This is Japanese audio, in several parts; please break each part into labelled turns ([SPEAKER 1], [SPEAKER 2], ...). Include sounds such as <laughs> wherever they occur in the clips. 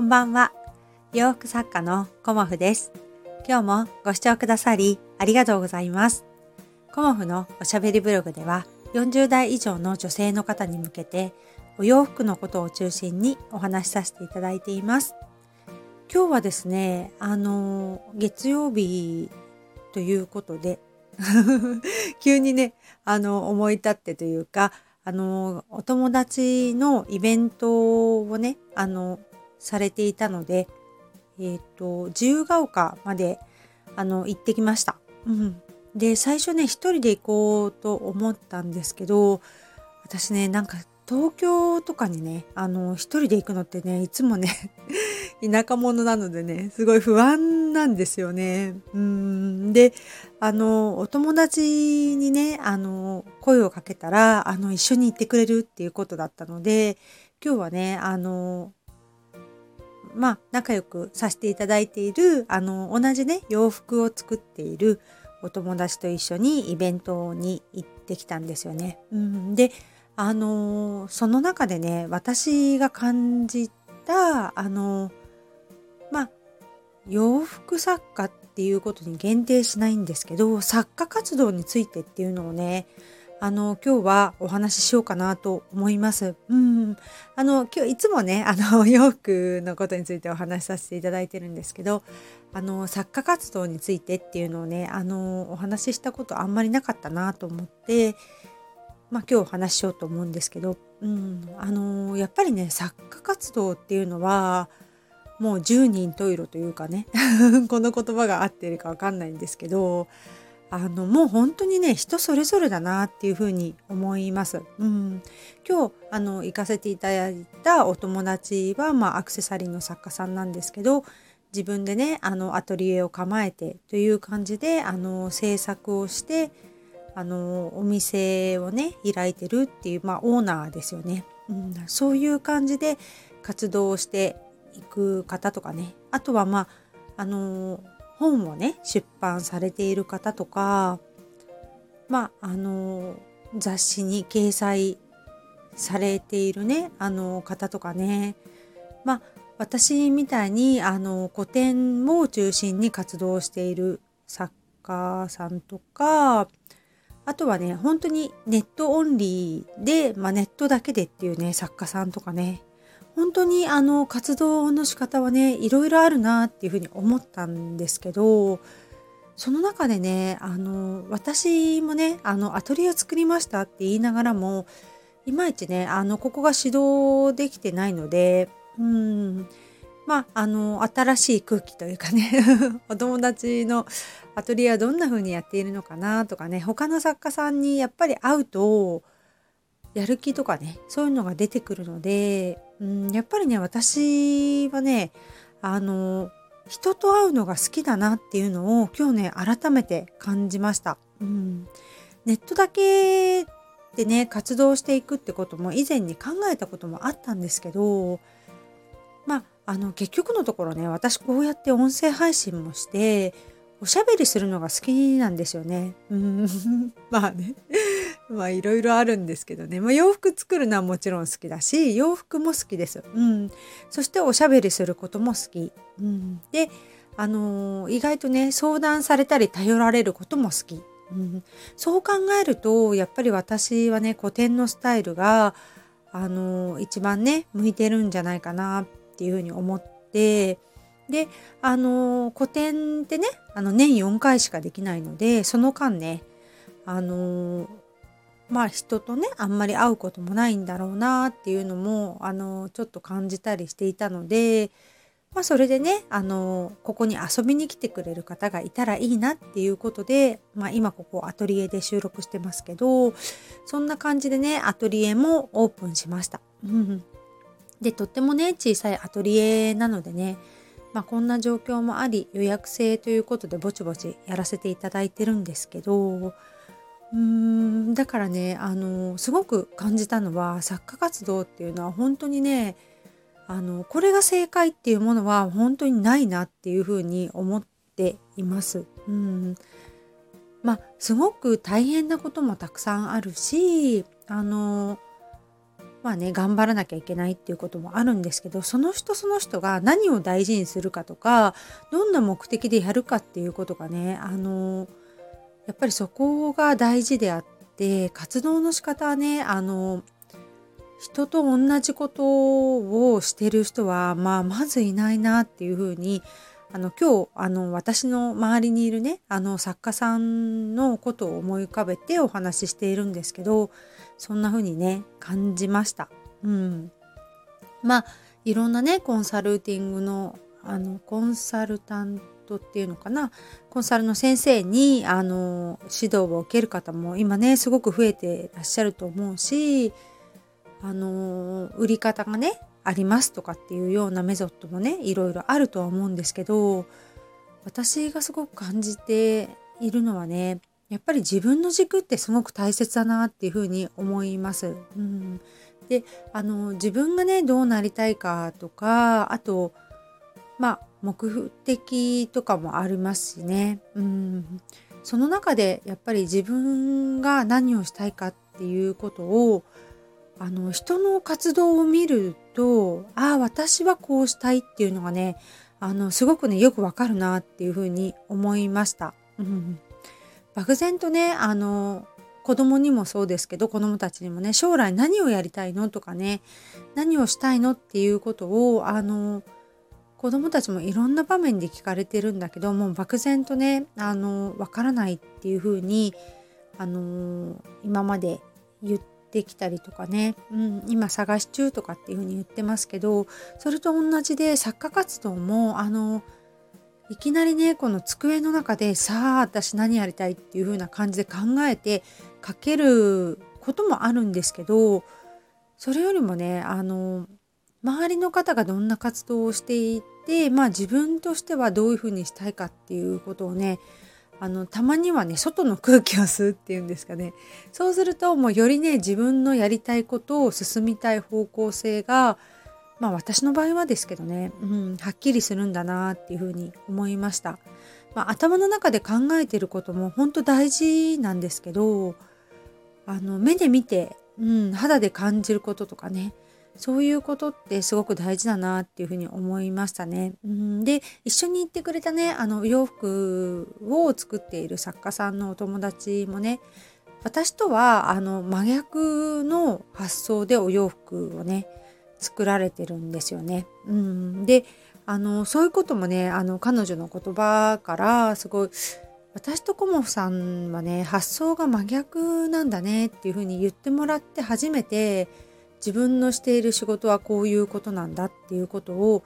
[SPEAKER 1] こんばんは。洋服作家のコモフです。今日もご視聴くださりありがとうございます。コモフのおしゃべりブログでは40代以上の女性の方に向けてお洋服のことを中心にお話しさせていただいています。今日はですね、あの、月曜日ということで <laughs> 急にね、あの、思い立ってというか、あの、お友達のイベントをね、あの、されていたので、えっ、と、自由が丘まで、あの、行ってきました。うん。で、最初ね、一人で行こうと思ったんですけど、私ね、なんか、東京とかにね、一人で行くのってね、いつもね、<laughs> 田舎者なのでね、すごい不安なんですよね。うん。で、あの、お友達にね、あの、声をかけたら、あの、一緒に行ってくれるっていうことだったので、今日はね、あの、まあ、仲良くさせていただいている、あの、同じね、洋服を作っているお友達と一緒にイベントに行ってきたんですよね。うん。で、あの、その中でね、私が感じた、あの、まあ、洋服作家っていうことに限定しないんですけど、作家活動についてっていうのをね、あの、今日はお話ししようかなと思います。うん。あの、今日いつもね、<laughs> あの、洋服のことについてお話しさせていただいてるんですけど、あの、作家活動についてっていうのをね、あの、お話ししたことあんまりなかったなと思って、まあ今日お話ししようと思うんですけど、うん。あの、やっぱりね、作家活動っていうのは、もう十人十色というかね <laughs> この言葉が合ってるかわかんないんですけどあのもう本当にね人それぞれだなっていうふうに思います。うん、今日あの行かせていただいたお友達は、まあ、アクセサリーの作家さんなんですけど自分でねあのアトリエを構えてという感じであの制作をしてあのお店をね開いてるっていう、まあ、オーナーですよね。うん、そういう感じで活動して行く方とかねあとはまああの本をね出版されている方とかまああの雑誌に掲載されているねあの方とかねまあ私みたいにあの古典を中心に活動している作家さんとかあとはね本当にネットオンリーで、まあ、ネットだけでっていうね作家さんとかね本当にあの活動の仕方はねいろいろあるなっていうふうに思ったんですけどその中でねあの私もねあのアトリエを作りましたって言いながらもいまいちねあのここが指導できてないのでうん。まああの新しい空気というかね <laughs> お友達のアトリエはどんな風にやっているのかなとかね他の作家さんにやっぱり会うとやる気とかねそういうのが出てくるので、うん、やっぱりね私はねあの人と会うのが好きだなっていうのを今日ね改めて感じました。うん、ネットだけでね活動していくってことも以前に考えたこともあったんですけどまああの結局のところね私こうやって音声配信もしておしゃべりするのが好きなんですよね。うん <laughs> まあねまあいろいろあるんですけどね、まあ、洋服作るのはもちろん好きだし洋服も好きです。うん、そしておしゃべりすることも好き。うん、で、あのー意外とね相談されたり頼られることも好き。うん、そう考えるとやっぱり私はね古典のスタイルが、あのー一番ね向いてるんじゃないかなっていうふうに思って。であの古典ってねあの年4回しかできないのでその間ねあのまあ人とねあんまり会うこともないんだろうなっていうのもあのちょっと感じたりしていたので、まあ、それでねあのここに遊びに来てくれる方がいたらいいなっていうことで、まあ、今ここアトリエで収録してますけどそんな感じでねアトリエもオープンしました。<laughs> でとってもね小さいアトリエなのでねまあ、こんな状況もあり予約制ということでぼちぼちやらせていただいてるんですけどうーんだからねあのすごく感じたのは作家活動っていうのは本当にねあのこれが正解っていうものは本当にないなっていうふうに思っています。うんまあすごく大変なこともたくさんあるしあのまあね頑張らなきゃいけないっていうこともあるんですけどその人その人が何を大事にするかとかどんな目的でやるかっていうことがねあのやっぱりそこが大事であって活動の仕方はねあの人と同じことをしてる人は、まあ、まずいないなっていうふうにあの今日あの私の周りにいるねあの作家さんのことを思い浮かべてお話ししているんですけどそんな風にね感じました。うん、まあいろんなねコンサルティングのあのコンサルタントっていうのかなコンサルの先生にあの指導を受ける方も今ねすごく増えてらっしゃると思うしあの売り方がねありますとかっていうようなメソッドもねいろいろあるとは思うんですけど私がすごく感じているのはねやっぱり自分の軸ってすごく大切だなっていうふうに思います。うん、であの自分がねどうなりたいかとかあとまあ目的とかもありますしね。うん、その中でやっぱり自分が何をしたいかっていうことをあの人の活動を見るとああ私はこうしたいっていうのがねあのすごくねよくわかるなっていうふうに思いました。うん、漠然とねあの子供にもそうですけど子供たちにもね将来何をやりたいのとかね何をしたいのっていうことをあの子供たちもいろんな場面で聞かれてるんだけどもう漠然とねあのわからないっていうふうにあの今まで言ってきたりとかね、うん、今探し中とかっていうふうに言ってますけどそれと同じで作家活動もあのいきなりねこの机の中でさあ私何やりたいっていう風な感じで考えて書けることもあるんですけどそれよりもねあの周りの方がどんな活動をしていてまあ自分としてはどういうふうにしたいかっていうことをねあのたまにはね外の空気を吸うっていうんですかねそうするともうよりね自分のやりたいことを進みたい方向性がまあ私の場合はですけどね、うん、はっきりするんだなっていうふうに思いました。まあ、頭の中で考えてることも本当大事なんですけどあの目で見て、うん、肌で感じることとかねそういうことってすごく大事だなっていうふうに思いましたね。うんで一緒に行ってくれたねあの洋服を作っている作家さんのお友達もね私とはあの真逆の発想でお洋服をね作られてるんですよね。うん、であのそういうこともねあの彼女の言葉からすごい私とコモフさんはね発想が真逆なんだねっていうふうに言ってもらって初めて自分のしている仕事はこういうことなんだっていうことを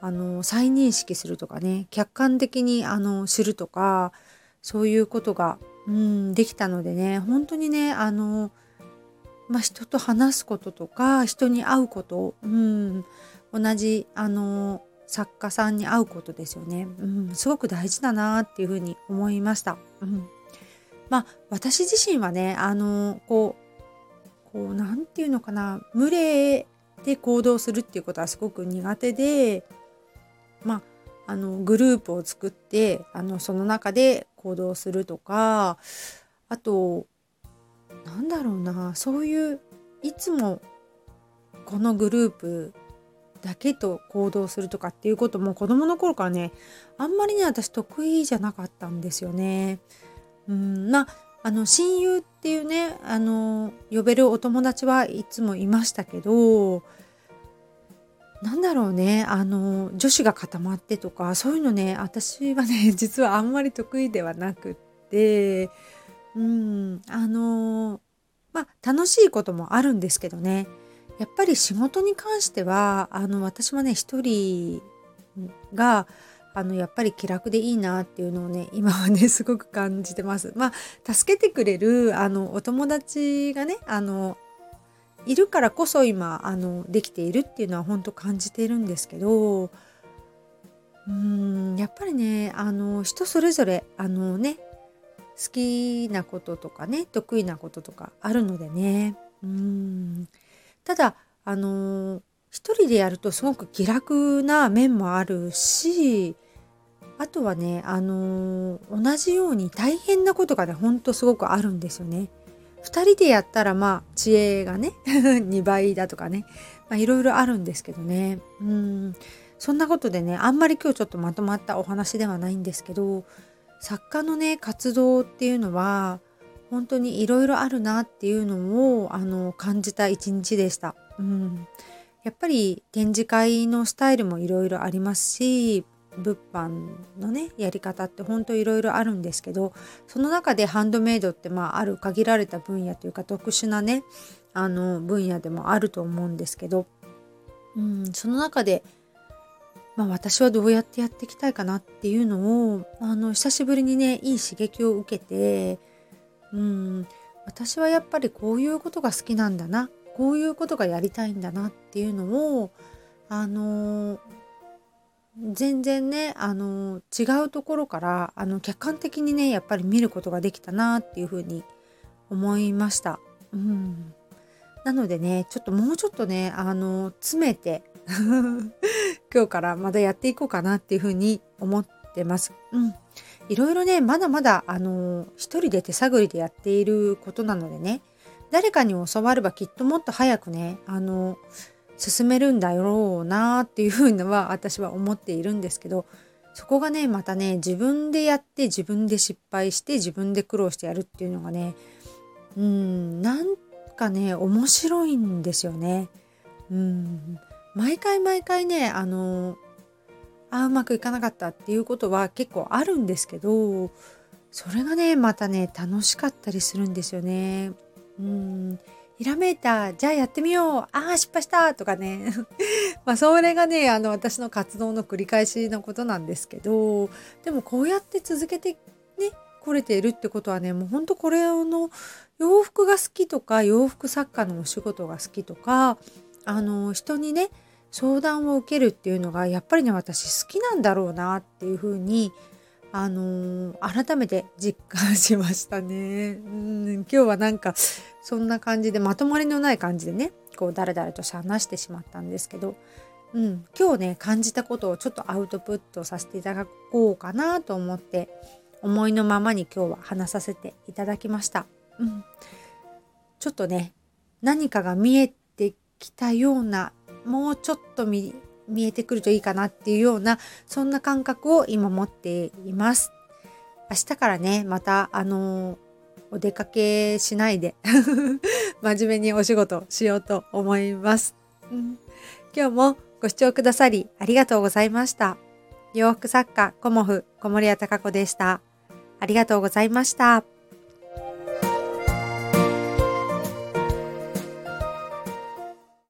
[SPEAKER 1] あの再認識するとかね客観的にあの知るとかそういうことが、うん、できたのでね本当にねあのまあ、人と話すこととか人に会うこと、うん、同じあの作家さんに会うことですよね、うん、すごく大事だなっていうふうに思いました。うん、まあ私自身はねあのこうこう何て言うのかな群れで行動するっていうことはすごく苦手でまああのグループを作ってあのその中で行動するとかあとなんだろうなそういういつもこのグループだけと行動するとかっていうことも子供の頃からねあんまりね私得意じゃなかったんですよね。うんまああの親友っていうねあの呼べるお友達はいつもいましたけどなんだろうねあの女子が固まってとかそういうのね私はね <laughs> 実はあんまり得意ではなくってうんあのまあ楽しいこともあるんですけどね。やっぱり仕事に関してはあの私もね一人があのやっぱり気楽でいいなっていうのをね <laughs> 今はねすごく感じてます。まあ助けてくれるあのお友達がねあのいるからこそ今あのできているっていうのは本当感じているんですけどうーんやっぱりねあの人それぞれあのね好きなこととかね得意なこととかあるのでねうんただあの一人でやるとすごく気楽な面もあるしあとはねあの同じように大変なことがねほんとすごくあるんですよね。2人でやったらまあ知恵がね <laughs> 2倍だとかねいろいろあるんですけどねうんそんなことでねあんまり今日ちょっとまとまったお話ではないんですけど作家のね活動っていうのは本当にいろいろあるなっていうのをあの感じた一日でした。うん、やっぱり展示会のスタイルもいろいろありますし物販のねやり方って本当いろいろあるんですけどその中でハンドメイドってまあある限られた分野というか特殊なねあの分野でもあると思うんですけど、うん、その中で、まあ、私はどうやってやっていきたいかなっていうのをあの久しぶりにねいい刺激を受けて、うん、私はやっぱりこういうことが好きなんだなこういうことがやりたいんだなっていうのをあの全然ねあの違うところからあの客観的にねやっぱり見ることができたなっていうふうに思いました。うん、なのでねちょっともうちょっとねあの詰めて <laughs> 今日からまだやっていこうかなっていうふうに思ってます。うん、いろいろねまだまだあの一人で手探りでやっていることなのでね誰かに教わればきっともっと早くねあの進めるんだろうなっていうふうのは私は思っているんですけどそこがねまたね自分でやって自分で失敗して自分で苦労してやるっていうのがねうんなんかね面白いんですよね。うん毎回毎回ねあのあうまくいかなかったっていうことは結構あるんですけどそれがねまたね楽しかったりするんですよね。うん。ひらめいた。じゃあやってみよう。ああ失敗した。とかね。<laughs> まあそれがねあの私の活動の繰り返しのことなんですけどでもこうやって続けてね来れているってことはねもうほんとこれの洋服が好きとか洋服作家のお仕事が好きとかあの人にね相談を受けるっていうのがやっぱりね私好きなんだろうなっていうふうにあのー、改めて実感しましたね。うん今日はなんかそんな感じでまとまりのない感じでねこうだらだらと話してしまったんですけど、うん、今日ね感じたことをちょっとアウトプットさせていただこうかなと思って思いのままに今日は話させていただきました。うん、ちょっとね何かが見えてきたようなもうちょっと見見えてくるといいかなっていうようなそんな感覚を今持っています。明日からねまたあのお出かけしないで <laughs> 真面目にお仕事しようと思います、うん。今日もご視聴くださりありがとうございました。洋服作家コモフ小森屋隆子でした。ありがとうございました。